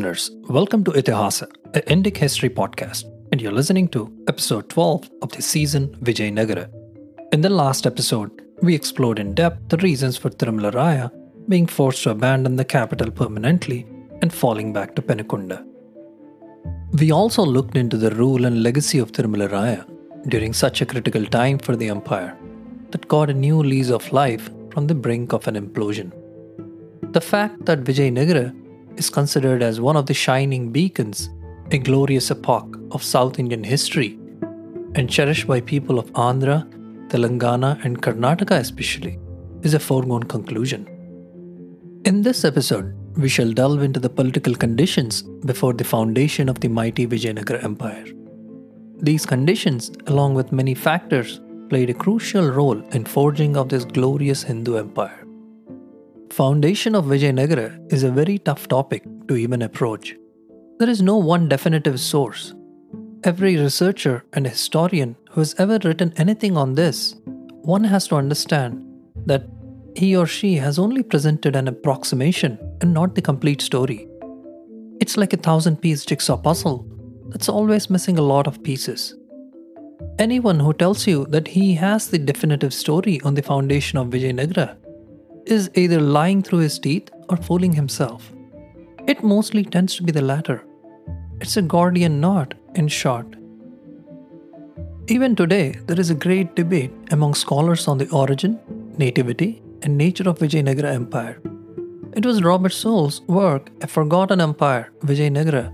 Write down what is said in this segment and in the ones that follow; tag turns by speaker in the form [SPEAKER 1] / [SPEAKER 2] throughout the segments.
[SPEAKER 1] Listeners. Welcome to Itihasa, an Indic history podcast, and you're listening to episode 12 of the season Vijayanagara. In the last episode, we explored in depth the reasons for Tirumala being forced to abandon the capital permanently and falling back to Penukonda. We also looked into the rule and legacy of Tirumala during such a critical time for the empire that got a new lease of life from the brink of an implosion. The fact that Vijayanagara is considered as one of the shining beacons, a glorious epoch of South Indian history, and cherished by people of Andhra, Telangana, and Karnataka especially, is a foregone conclusion. In this episode, we shall delve into the political conditions before the foundation of the mighty Vijayanagara Empire. These conditions, along with many factors, played a crucial role in forging of this glorious Hindu empire. Foundation of Vijayanagara is a very tough topic to even approach. There is no one definitive source. Every researcher and historian who has ever written anything on this, one has to understand that he or she has only presented an approximation and not the complete story. It's like a thousand piece jigsaw puzzle that's always missing a lot of pieces. Anyone who tells you that he has the definitive story on the foundation of Vijayanagara is either lying through his teeth or fooling himself. It mostly tends to be the latter. It's a Gordian knot, in short. Even today, there is a great debate among scholars on the origin, nativity, and nature of Vijayanagara Empire. It was Robert Sewell's work, A Forgotten Empire, Vijayanagara,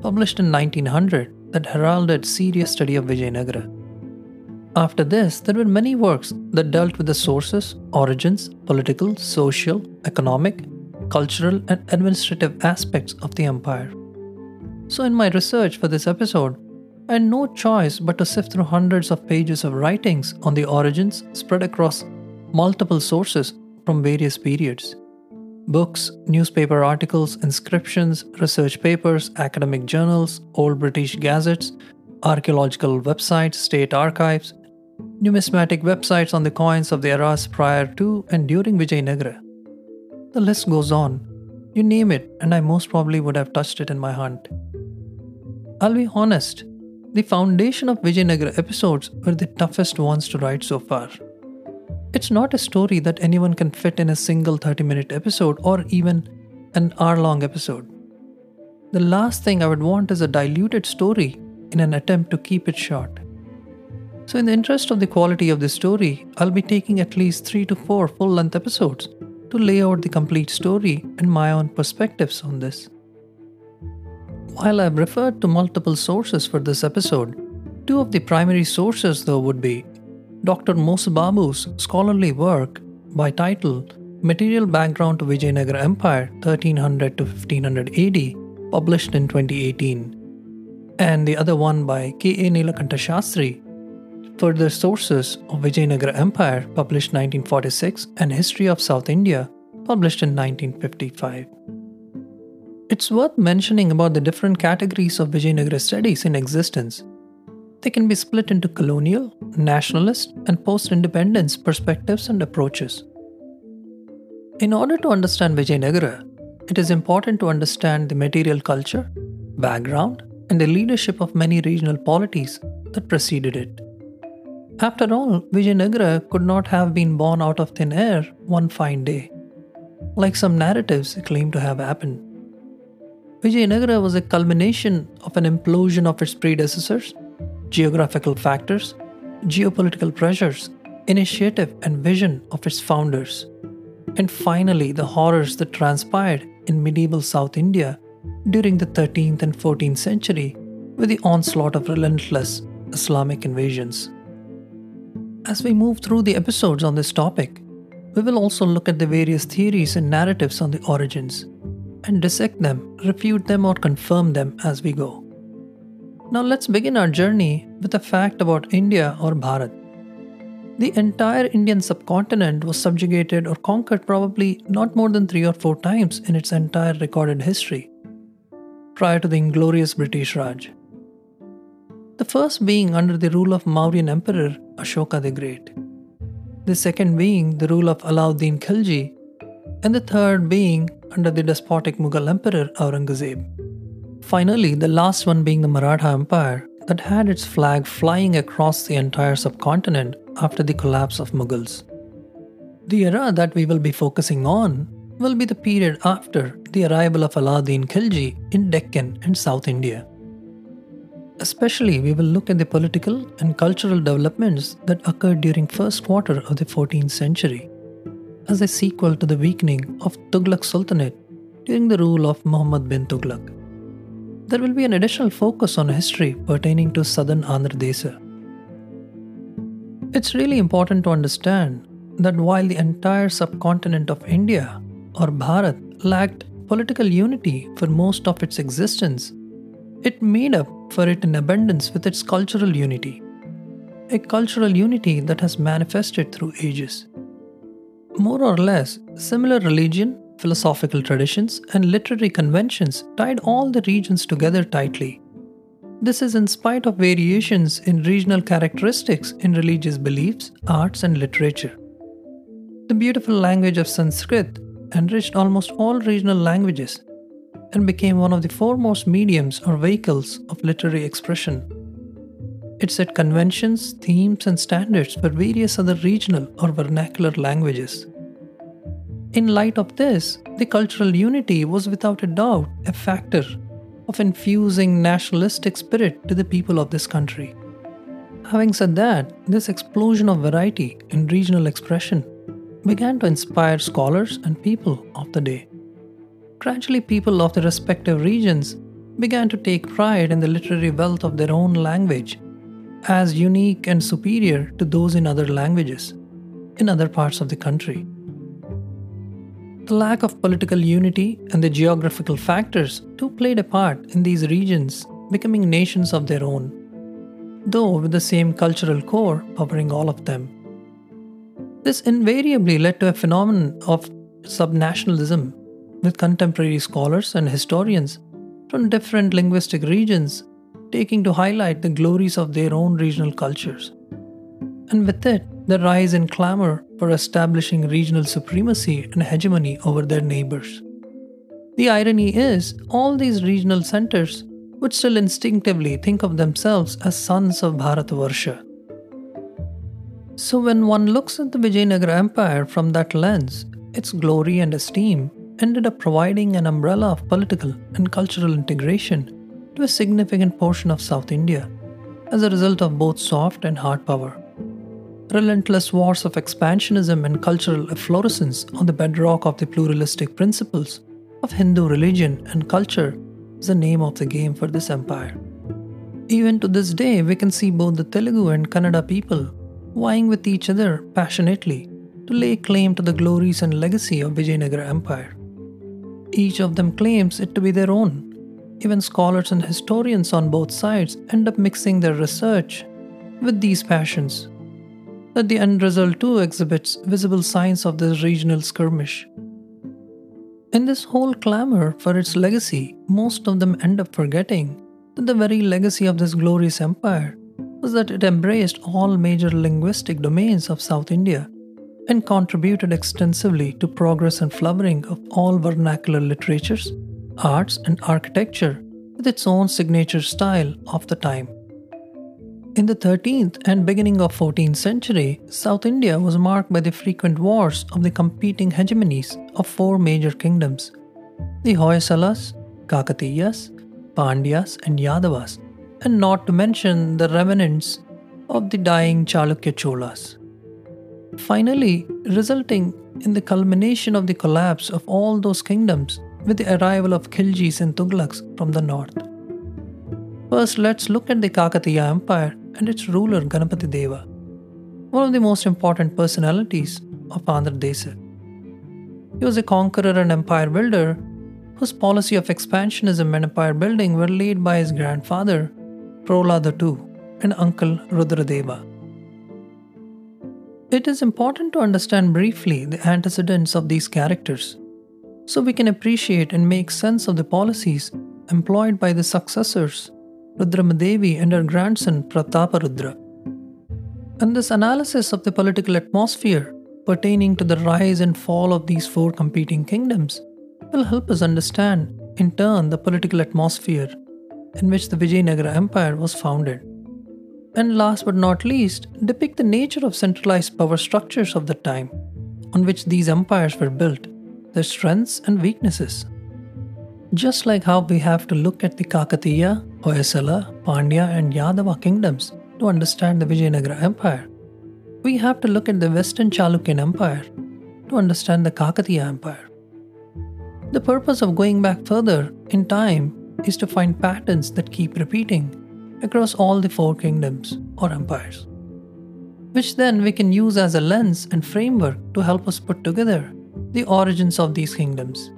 [SPEAKER 1] published in 1900, that heralded serious study of Vijayanagara. After this, there were many works that dealt with the sources, origins, political, social, economic, cultural, and administrative aspects of the empire. So, in my research for this episode, I had no choice but to sift through hundreds of pages of writings on the origins spread across multiple sources from various periods books, newspaper articles, inscriptions, research papers, academic journals, old British gazettes, archaeological websites, state archives, numismatic websites on the coins of the eras prior to and during Vijayanagara. The list goes on. You name it, and I most probably would have touched it in my hunt. I'll be honest, the foundation of Vijayanagara episodes were the toughest ones to write so far. It's not a story that anyone can fit in a single 30 minute episode or even an hour long episode. The last thing I would want is a diluted story in an attempt to keep it short. So, in the interest of the quality of the story, I'll be taking at least 3 to 4 full length episodes to lay out the complete story and my own perspectives on this. While I've referred to multiple sources for this episode, two of the primary sources though would be Dr. Mosababu's scholarly work by title Material Background to Vijayanagara Empire 1300 to 1500 AD, published in 2018, and the other one by K.A. Nilakanta Shastri, Further Sources of Vijayanagara Empire, published 1946, and History of South India, published in 1955. It's worth mentioning about the different categories of Vijayanagara studies in existence they can be split into colonial, nationalist, and post independence perspectives and approaches. In order to understand Vijayanagara, it is important to understand the material culture, background, and the leadership of many regional polities that preceded it. After all, Vijayanagara could not have been born out of thin air one fine day, like some narratives claim to have happened. Vijayanagara was a culmination of an implosion of its predecessors geographical factors, geopolitical pressures, initiative and vision of its founders, and finally the horrors that transpired in medieval South India during the 13th and 14th century with the onslaught of relentless Islamic invasions. As we move through the episodes on this topic, we will also look at the various theories and narratives on the origins and dissect them, refute them, or confirm them as we go. Now let's begin our journey with a fact about India or Bharat. The entire Indian subcontinent was subjugated or conquered probably not more than three or four times in its entire recorded history, prior to the inglorious British Raj. The first being under the rule of Mauryan Emperor Ashoka the Great, the second being the rule of Alauddin Khilji, and the third being under the despotic Mughal Emperor Aurangzeb. Finally, the last one being the Maratha Empire that had its flag flying across the entire subcontinent after the collapse of Mughals. The era that we will be focusing on will be the period after the arrival of Alauddin Khilji in Deccan and South India. Especially, we will look at the political and cultural developments that occurred during first quarter of the 14th century as a sequel to the weakening of Tughlaq Sultanate during the rule of Muhammad bin Tughlaq. There will be an additional focus on history pertaining to southern Andhra Desa. It's really important to understand that while the entire subcontinent of India, or Bharat, lacked political unity for most of its existence, it made up for it in abundance with its cultural unity. A cultural unity that has manifested through ages. More or less, similar religion, philosophical traditions, and literary conventions tied all the regions together tightly. This is in spite of variations in regional characteristics in religious beliefs, arts, and literature. The beautiful language of Sanskrit enriched almost all regional languages and became one of the foremost mediums or vehicles of literary expression. It set conventions, themes, and standards for various other regional or vernacular languages. In light of this, the cultural unity was without a doubt a factor of infusing nationalistic spirit to the people of this country. Having said that, this explosion of variety in regional expression began to inspire scholars and people of the day. Gradually, people of the respective regions began to take pride in the literary wealth of their own language as unique and superior to those in other languages in other parts of the country. The lack of political unity and the geographical factors too played a part in these regions becoming nations of their own, though with the same cultural core covering all of them. This invariably led to a phenomenon of subnationalism, with contemporary scholars and historians from different linguistic regions taking to highlight the glories of their own regional cultures. And with it, the rise in clamor for establishing regional supremacy and hegemony over their neighbors. The irony is, all these regional centers would still instinctively think of themselves as sons of Bharatavarsha. So, when one looks at the Vijayanagara Empire from that lens, its glory and esteem ended up providing an umbrella of political and cultural integration to a significant portion of South India as a result of both soft and hard power relentless wars of expansionism and cultural efflorescence on the bedrock of the pluralistic principles of Hindu religion and culture is the name of the game for this empire. Even to this day, we can see both the Telugu and Kannada people vying with each other passionately to lay claim to the glories and legacy of Vijayanagara Empire. Each of them claims it to be their own. Even scholars and historians on both sides end up mixing their research with these passions that the end result too exhibits visible signs of this regional skirmish. In this whole clamor for its legacy, most of them end up forgetting that the very legacy of this glorious empire was that it embraced all major linguistic domains of South India and contributed extensively to progress and flowering of all vernacular literatures, arts, and architecture with its own signature style of the time. In the 13th and beginning of 14th century, South India was marked by the frequent wars of the competing hegemonies of four major kingdoms the Hoysalas, Kakatiyas, Pandyas, and Yadavas, and not to mention the remnants of the dying Chalukya Cholas. Finally, resulting in the culmination of the collapse of all those kingdoms with the arrival of Khiljis and Tughlaqs from the north. First, let's look at the Kakatiya Empire and its ruler Ganapati Deva, one of the most important personalities of Andhra Desa. He was a conqueror and empire builder whose policy of expansionism and empire building were laid by his grandfather, Prola II, and uncle Rudradeva. It is important to understand briefly the antecedents of these characters so we can appreciate and make sense of the policies employed by the successors Rudramadevi and her grandson Prataparudra. And this analysis of the political atmosphere pertaining to the rise and fall of these four competing kingdoms will help us understand, in turn, the political atmosphere in which the Vijayanagara Empire was founded. And last but not least, depict the nature of centralized power structures of the time on which these empires were built, their strengths and weaknesses. Just like how we have to look at the Kakatiya, Hoysala, Pandya, and Yadava kingdoms to understand the Vijayanagara Empire, we have to look at the Western Chalukyan Empire to understand the Kakatiya Empire. The purpose of going back further in time is to find patterns that keep repeating across all the four kingdoms or empires, which then we can use as a lens and framework to help us put together the origins of these kingdoms.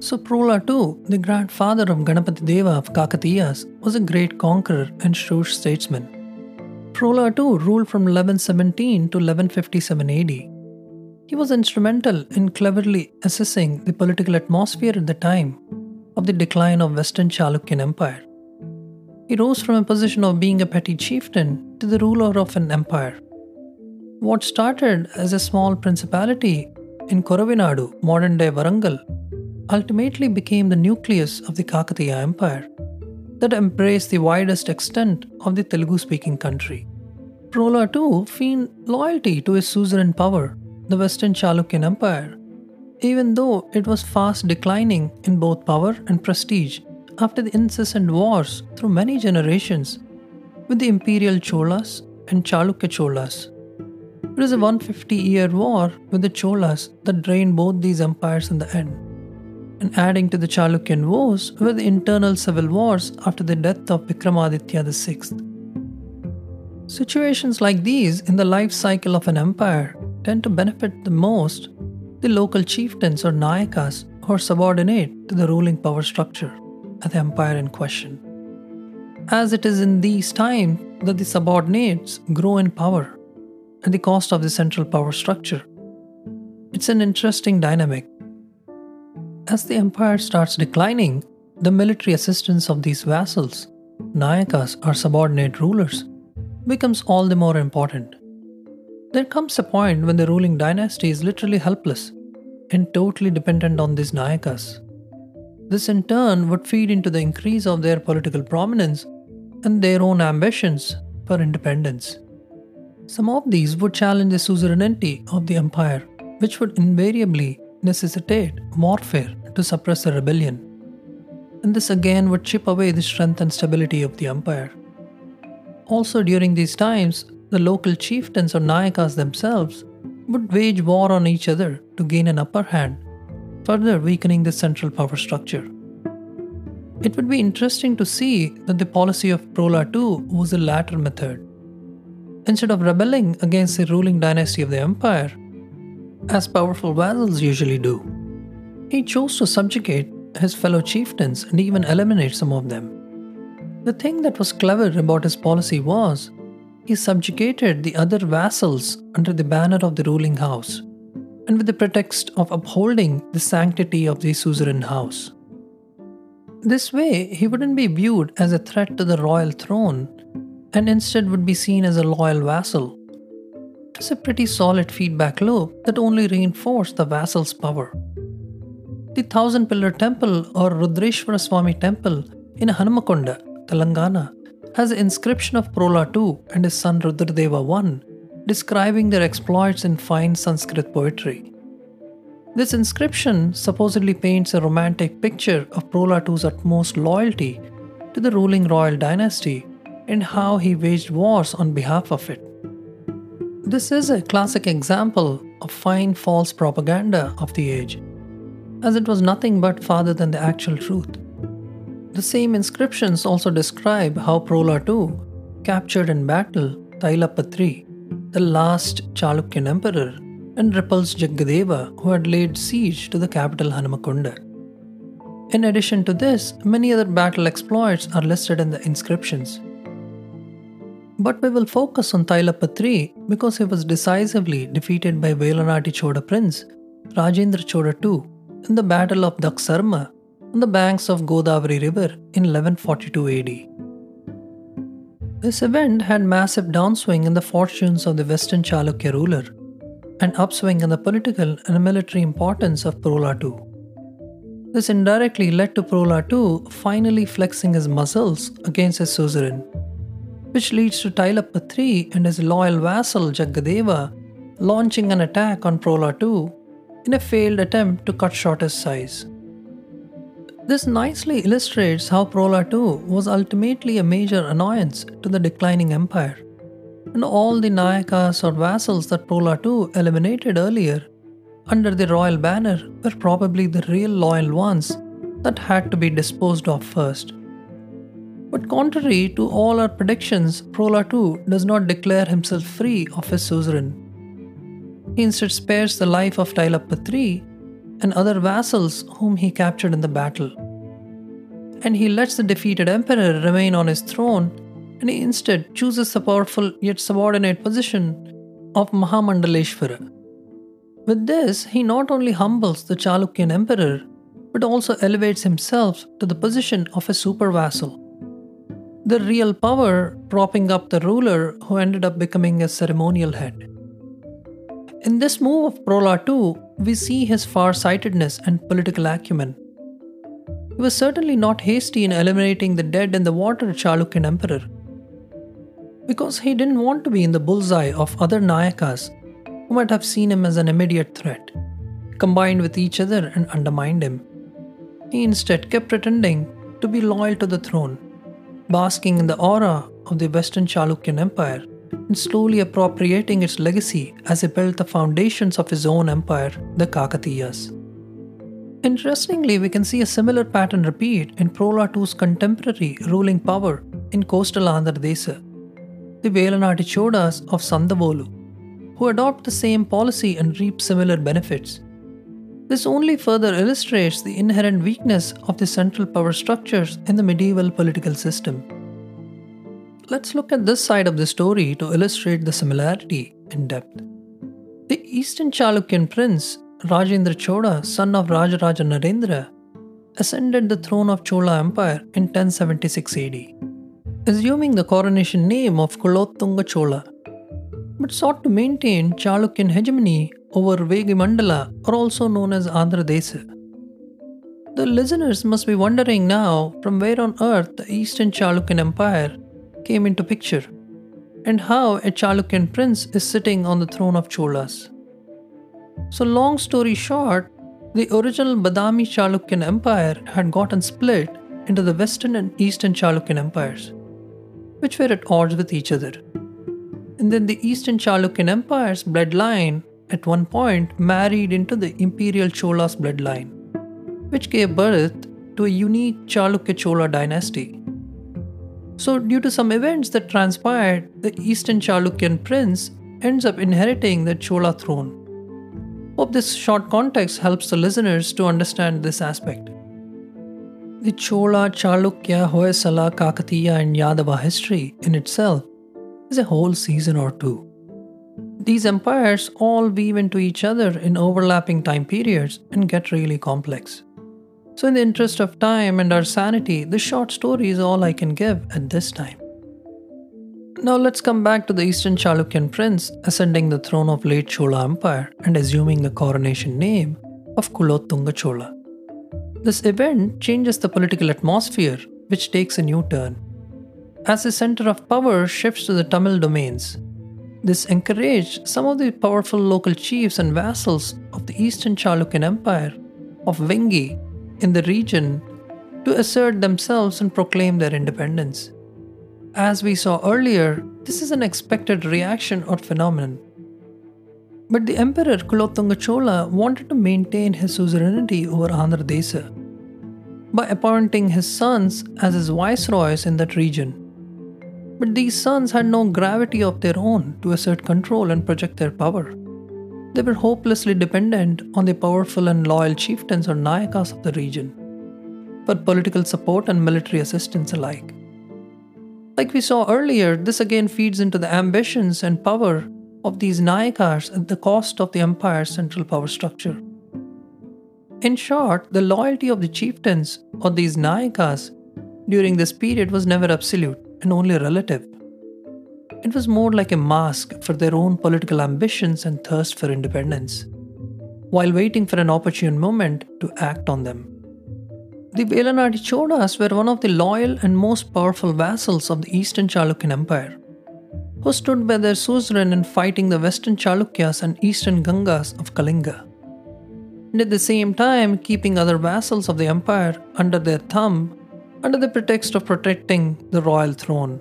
[SPEAKER 1] So Prola II, the grandfather of Ganapati Deva of Kakatiyas, was a great conqueror and shrewd statesman. Prola II ruled from 1117 to 1157 AD. He was instrumental in cleverly assessing the political atmosphere at the time of the decline of Western Chalukyan Empire. He rose from a position of being a petty chieftain to the ruler of an empire. What started as a small principality in Koravinadu, modern day Warangal, ultimately became the nucleus of the Kakatiya Empire that embraced the widest extent of the Telugu speaking country. Prola too feigned loyalty to his suzerain power, the Western Chalukyan Empire, even though it was fast declining in both power and prestige after the incessant wars through many generations with the imperial Cholas and Chalukya Cholas. It was a 150 year war with the Cholas that drained both these empires in the end. And adding to the Chalukyan wars were the internal civil wars after the death of Vikramaditya VI. Situations like these in the life cycle of an empire tend to benefit the most the local chieftains or nayakas who are subordinate to the ruling power structure of the empire in question. As it is in these times that the subordinates grow in power at the cost of the central power structure. It's an interesting dynamic. As the empire starts declining, the military assistance of these vassals, nayakas or subordinate rulers, becomes all the more important. There comes a point when the ruling dynasty is literally helpless and totally dependent on these Nayakas. This in turn would feed into the increase of their political prominence and their own ambitions for independence. Some of these would challenge the suzerainty of the empire, which would invariably necessitate warfare to suppress the rebellion. And this again would chip away the strength and stability of the empire. Also, during these times, the local chieftains or Nayakas themselves would wage war on each other to gain an upper hand, further weakening the central power structure. It would be interesting to see that the policy of Prola II was the latter method. Instead of rebelling against the ruling dynasty of the empire, as powerful vassals usually do, he chose to subjugate his fellow chieftains and even eliminate some of them. The thing that was clever about his policy was he subjugated the other vassals under the banner of the ruling house, and with the pretext of upholding the sanctity of the suzerain house. This way, he wouldn't be viewed as a threat to the royal throne, and instead would be seen as a loyal vassal. It's a pretty solid feedback loop that only reinforced the vassal's power. The Thousand Pillar Temple or Rudreshwara Swami Temple in Hanamakonda, Telangana, has an inscription of Prola II and his son Rudradeva I describing their exploits in fine Sanskrit poetry. This inscription supposedly paints a romantic picture of Prola II's utmost loyalty to the ruling royal dynasty and how he waged wars on behalf of it. This is a classic example of fine false propaganda of the age, as it was nothing but farther than the actual truth. The same inscriptions also describe how Prola II captured in battle Tailappa III, the last Chalukyan emperor, and repulsed Jagadeva, who had laid siege to the capital Hanamakonda. In addition to this, many other battle exploits are listed in the inscriptions. But we will focus on Tailappa III because he was decisively defeated by Velanati Choda prince Rajendra Choda II in the Battle of Draksharama on the banks of Godavari River in 1142 AD. This event had massive downswing in the fortunes of the Western Chalukya ruler, and upswing in the political and military importance of Prola II. This indirectly led to Prola II finally flexing his muscles against his suzerain, which leads to Tailappa III and his loyal vassal Jagadeva launching an attack on Prola II in a failed attempt to cut short his size. This nicely illustrates how Prola II was ultimately a major annoyance to the declining empire, and all the Nayakas or vassals that Prola II eliminated earlier under the royal banner were probably the real loyal ones that had to be disposed of first. But contrary to all our predictions, Prola II does not declare himself free of his suzerain. He instead spares the life of Tailappa III and other vassals whom he captured in the battle. And he lets the defeated emperor remain on his throne and he instead chooses the powerful yet subordinate position of Mahamandaleshwara. With this, he not only humbles the Chalukyan emperor, but also elevates himself to the position of a super vassal. The real power propping up the ruler who ended up becoming a ceremonial head. In this move of Prola II, we see his far-sightedness and political acumen. He was certainly not hasty in eliminating the dead in the water Chalukyan emperor, because he didn't want to be in the bullseye of other Nayakas who might have seen him as an immediate threat, combined with each other and undermined him. He instead kept pretending to be loyal to the throne, basking in the aura of the Western Chalukyan Empire and slowly appropriating its legacy as he built the foundations of his own empire, the Kakatiyas. Interestingly, we can see a similar pattern repeat in Prola II's contemporary ruling power in coastal Andhra Desa, the Velanati Chodas of Chandavolu who adopt the same policy and reap similar benefits. This only further illustrates the inherent weakness of the central power structures in the medieval political system. Let's look at this side of the story to illustrate the similarity in depth. The Eastern Chalukyan prince, Rajendra Chola, son of Rajaraja Narendra, ascended the throne of Chola Empire in 1076 AD, assuming the coronation name of Kulottunga Chola but sought to maintain Chalukyan hegemony over Vegimandala or also known as Andhra Desa. The listeners must be wondering now from where on earth the Eastern Chalukyan Empire came into picture and how a Chalukyan prince is sitting on the throne of Cholas. So, long story short, the original Badami Chalukyan Empire had gotten split into the Western and Eastern Chalukyan empires, which were at odds with each other and then the Eastern Chalukyan Empire's bloodline at one point married into the Imperial Chola's bloodline, which gave birth to a unique Chalukya Chola dynasty. So, due to some events that transpired, the Eastern Chalukyan prince ends up inheriting the Chola throne. Hope this short context helps the listeners to understand this aspect. The Chola, Chalukya, Hoysala, Kakatiya, and Yadava history in itself is a whole season or two. These empires all weave into each other in overlapping time periods and get really complex. So, in the interest of time and our sanity, this short story is all I can give at this time. Now, let's come back to the Eastern Chalukyan prince ascending the throne of late Chola Empire and assuming the coronation name of Kulottunga Chola. This event changes the political atmosphere, which takes a new turn as the center of power shifts to the Tamil domains. This encouraged some of the powerful local chiefs and vassals of the Eastern Chalukyan Empire of Vengi in the region to assert themselves and proclaim their independence. As we saw earlier, this is an expected reaction or phenomenon. But the Emperor Kulottunga Chola wanted to maintain his suzerainty over Andhra Desa by appointing his sons as his viceroys in that region. But these sons had no gravity of their own to assert control and project their power. They were hopelessly dependent on the powerful and loyal chieftains or nayakas of the region for political support and military assistance alike. Like we saw earlier, this again feeds into the ambitions and power of these nayakas at the cost of the empire's central power structure. In short, the loyalty of the chieftains or these nayakas during this period was never absolute and only relative. It was more like a mask for their own political ambitions and thirst for independence, while waiting for an opportune moment to act on them. The Velanadi Chodas were one of the loyal and most powerful vassals of the Eastern Chalukyan Empire, who stood by their suzerain in fighting the Western Chalukyas and Eastern Gangas of Kalinga, and at the same time keeping other vassals of the empire under their thumb under the pretext of protecting the royal throne.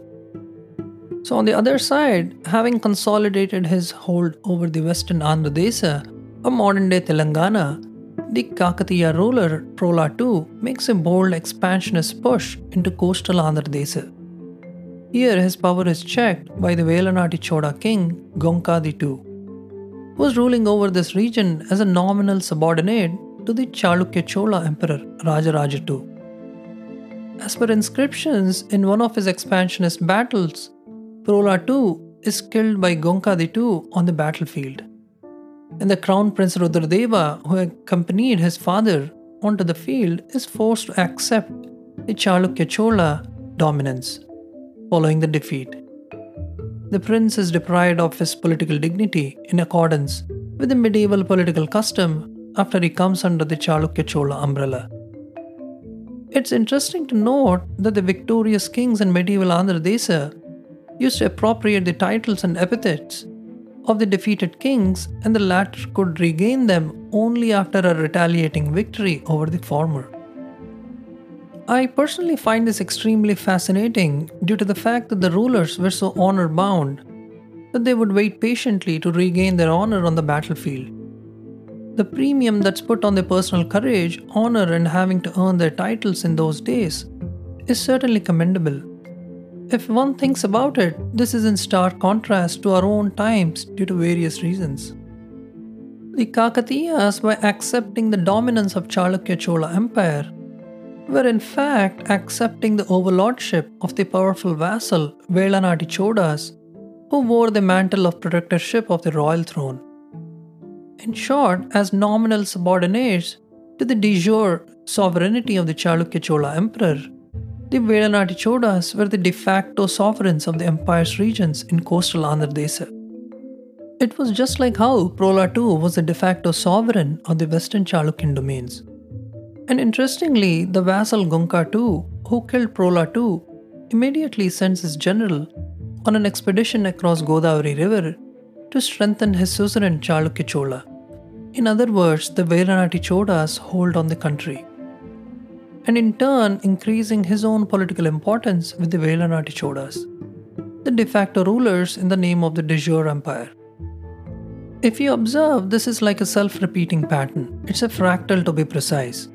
[SPEAKER 1] So, on the other side, having consolidated his hold over the western Andhra Desa, or modern day Telangana, the Kakatiya ruler Prola II makes a bold expansionist push into coastal Andhra Desa. Here, his power is checked by the Velanati Choda king Gonkadi II, who was ruling over this region as a nominal subordinate to the Chalukya Chola emperor Rajaraja II. As per inscriptions, in one of his expansionist battles, Prola II is killed by Gonkadi II on the battlefield and the crown prince Rudradeva, who accompanied his father onto the field, is forced to accept the Chalukya Chola dominance following the defeat. The prince is deprived of his political dignity in accordance with the medieval political custom after he comes under the Chalukya Chola umbrella. It's interesting to note that the victorious kings in medieval Andhra Desa used to appropriate the titles and epithets of the defeated kings, and the latter could regain them only after a retaliating victory over the former. I personally find this extremely fascinating due to the fact that the rulers were so honor bound that they would wait patiently to regain their honor on the battlefield. The premium that's put on their personal courage, honor, and having to earn their titles in those days is certainly commendable. If one thinks about it, this is in stark contrast to our own times due to various reasons. The Kakatiyas, by accepting the dominance of Chalukya Chola Empire, were in fact accepting the overlordship of the powerful vassal Velanadi Chodas, who wore the mantle of protectorship of the royal throne. In short, as nominal subordinates to the de jure sovereignty of the Chalukya Chola Emperor, the Velanati Chodas were the de facto sovereigns of the empire's regions in coastal Andhra Desa. It was just like how Prola II was the de facto sovereign of the western Chalukyan domains. And interestingly, the vassal Gonka II, who killed Prola II, immediately sends his general on an expedition across Godavari River to strengthen his suzerain Chalukya Chola. In other words, the Velanati Chodas hold on the country and in turn increasing his own political importance with the Velanati Chodas, the de facto rulers in the name of the de jure empire. If you observe, this is like a self repeating pattern, it's a fractal to be precise.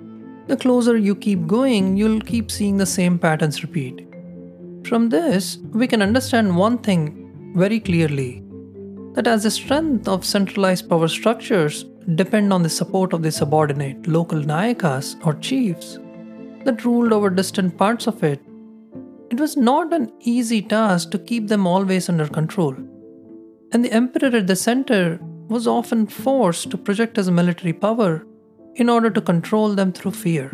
[SPEAKER 1] The closer you keep going, you'll keep seeing the same patterns repeat. From this, we can understand one thing very clearly that as the strength of centralized power structures depend on the support of the subordinate local nayakas or chiefs, that ruled over distant parts of it, it was not an easy task to keep them always under control. And the emperor at the center was often forced to project his military power in order to control them through fear.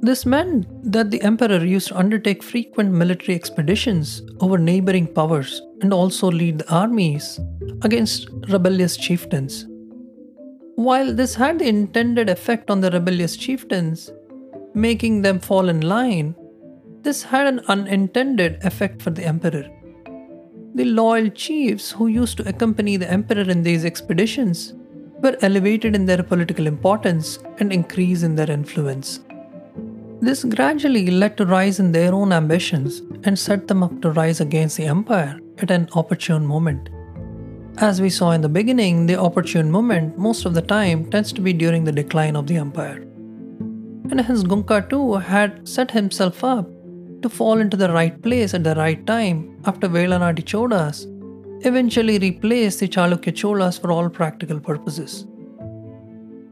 [SPEAKER 1] This meant that the emperor used to undertake frequent military expeditions over neighboring powers and also lead the armies against rebellious chieftains. While this had the intended effect on the rebellious chieftains, making them fall in line, this had an unintended effect for the emperor. The loyal chiefs who used to accompany the emperor in these expeditions were elevated in their political importance and increase in their influence. This gradually led to rise in their own ambitions and set them up to rise against the empire at an opportune moment. As we saw in the beginning, the opportune moment most of the time tends to be during the decline of the empire and hence Gunka II had set himself up to fall into the right place at the right time after Velanadi Cholas eventually replaced the Chalukya Cholas for all practical purposes.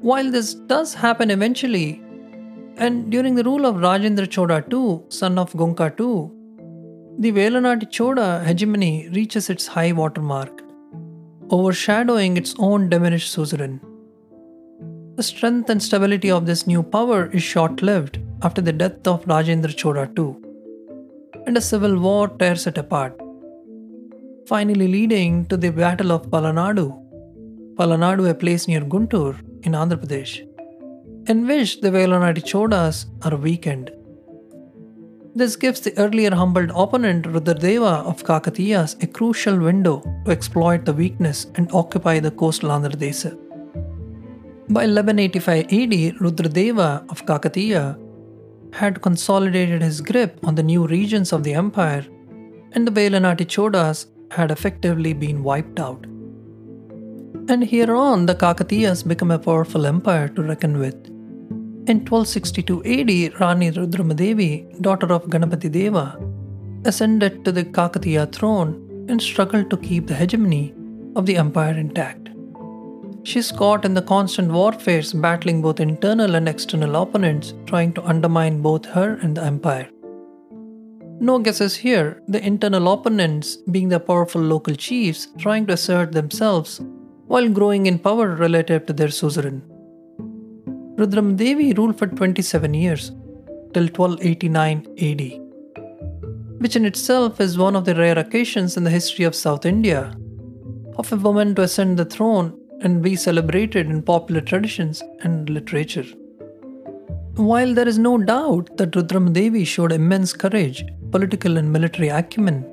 [SPEAKER 1] While this does happen eventually, and during the rule of Rajendra Choda II, son of Gunka II, the Velanadi Choda hegemony reaches its high water mark, overshadowing its own diminished suzerain. The strength and stability of this new power is short lived after the death of Rajendra Chola II, and a civil war tears it apart, finally leading to the Battle of Palanadu. Palanadu, a place near Guntur in Andhra Pradesh. in which the Velanati Chodas are weakened. This gives the earlier humbled opponent Rudradeva of Kakatiyas a crucial window to exploit the weakness and occupy the coastal Andhra Desa. By 1185 AD, Rudradeva of Kakatiya had consolidated his grip on the new regions of the empire, and the Velanati Chodas had effectively been wiped out. And here on, the Kakatiyas become a powerful empire to reckon with. In 1262 AD, Rani Rudramadevi, daughter of Ganapati Deva, ascended to the Kakatiya throne and struggled to keep the hegemony of the empire intact. She's caught in the constant warfares, battling both internal and external opponents, trying to undermine both her and the empire. No guesses here, the internal opponents being the powerful local chiefs trying to assert themselves while growing in power relative to their suzerain. Devi ruled for 27 years, till 1289 AD, which in itself is one of the rare occasions in the history of South India of a woman to ascend the throne and be celebrated in popular traditions and literature. While there is no doubt that Devi showed immense courage, political and military acumen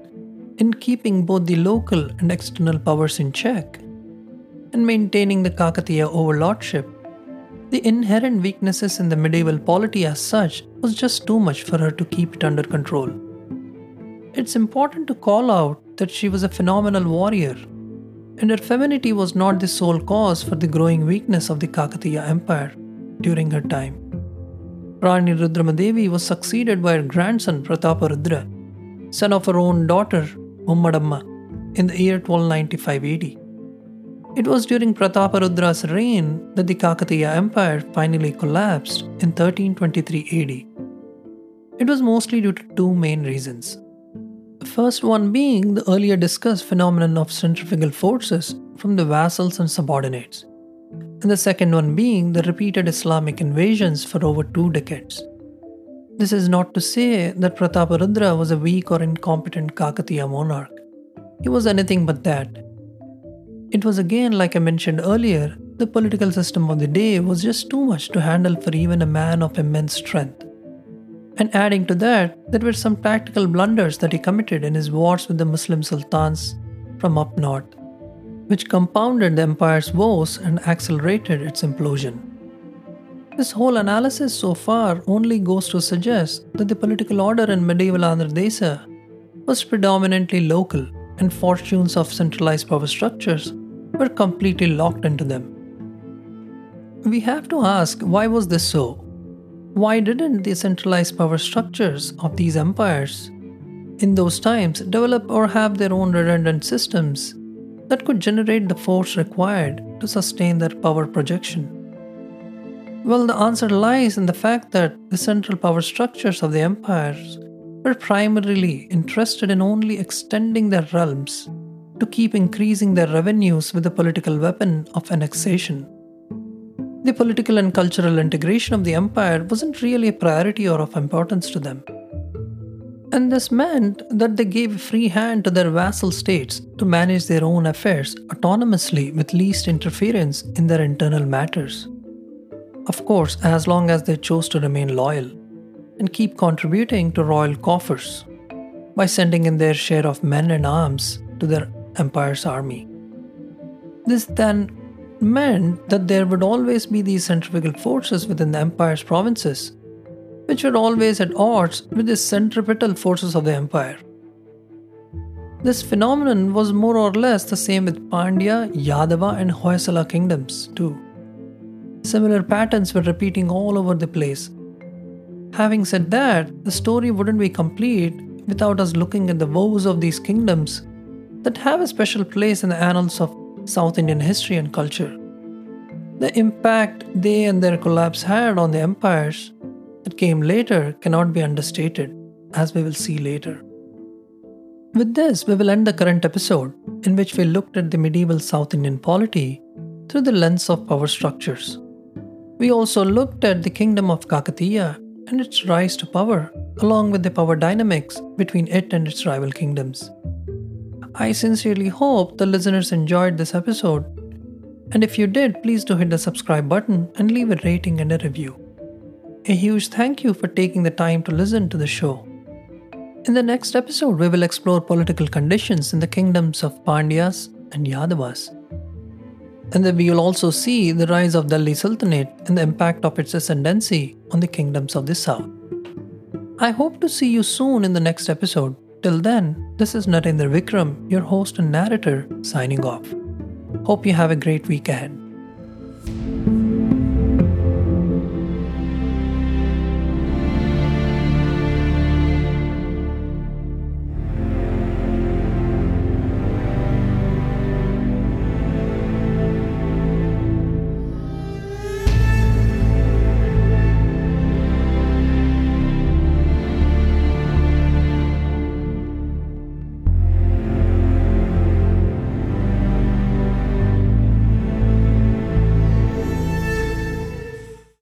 [SPEAKER 1] in keeping both the local and external powers in check and maintaining the Kakatiya overlordship the inherent weaknesses in the medieval polity as such was just too much for her to keep it under control. It's important to call out that she was a phenomenal warrior, and her femininity was not the sole cause for the growing weakness of the Kakatiya Empire during her time. Rani Rudramadevi was succeeded by her grandson Prataparudra, son of her own daughter Mummadamma, in the year 1295 AD. It was during Prataparudra's reign that the Kakatiya Empire finally collapsed in 1323 AD. It was mostly due to two main reasons. First one being the earlier discussed phenomenon of centrifugal forces from the vassals and subordinates, and the second one being the repeated Islamic invasions for over two decades. This is not to say that Prataparudra was a weak or incompetent Kakatiya monarch. He was anything but that it was again, like I mentioned earlier, the political system of the day was just too much to handle for even a man of immense strength. And adding to that, there were some tactical blunders that he committed in his wars with the Muslim sultans from up north, which compounded the empire's woes and accelerated its implosion. This whole analysis so far only goes to suggest that the political order in medieval Andhra Desa was predominantly local and fortunes of centralized power structures were completely locked into them. We have to ask why was this so? Why didn't the centralized power structures of these empires in those times develop or have their own redundant systems that could generate the force required to sustain their power projection? Well, the answer lies in the fact that the central power structures of the empires were primarily interested in only extending their realms to keep increasing their revenues with the political weapon of annexation. The political and cultural integration of the empire wasn't really a priority or of importance to them. And this meant that they gave free hand to their vassal states to manage their own affairs autonomously with least interference in their internal matters. Of course, as long as they chose to remain loyal and keep contributing to royal coffers by sending in their share of men and arms to their empire's army. This then meant that there would always be these centrifugal forces within the empire's provinces, which were always at odds with the centripetal forces of the empire. This phenomenon was more or less the same with Pandya, Yadava, and Hoysala kingdoms, too. Similar patterns were repeating all over the place. Having said that, the story wouldn't be complete without us looking at the woes of these kingdoms that have a special place in the annals of South Indian history and culture. The impact they and their collapse had on the empires that came later cannot be understated, as we will see later. With this, we will end the current episode, in which we looked at the medieval South Indian polity through the lens of power structures. We also looked at the kingdom of Kakatiya and its rise to power, along with the power dynamics between it and its rival kingdoms. I sincerely hope the listeners enjoyed this episode. And if you did, please do hit the subscribe button and leave a rating and a review. A huge thank you for taking the time to listen to the show. In the next episode, we will explore political conditions in the kingdoms of Pandyas and Yadavas. And then we will also see the rise of Delhi Sultanate and the impact of its ascendancy on the kingdoms of the south. I hope to see you soon in the next episode. Till then, this is Narendra Vikram, your host and narrator, signing off. Hope you have a great week ahead.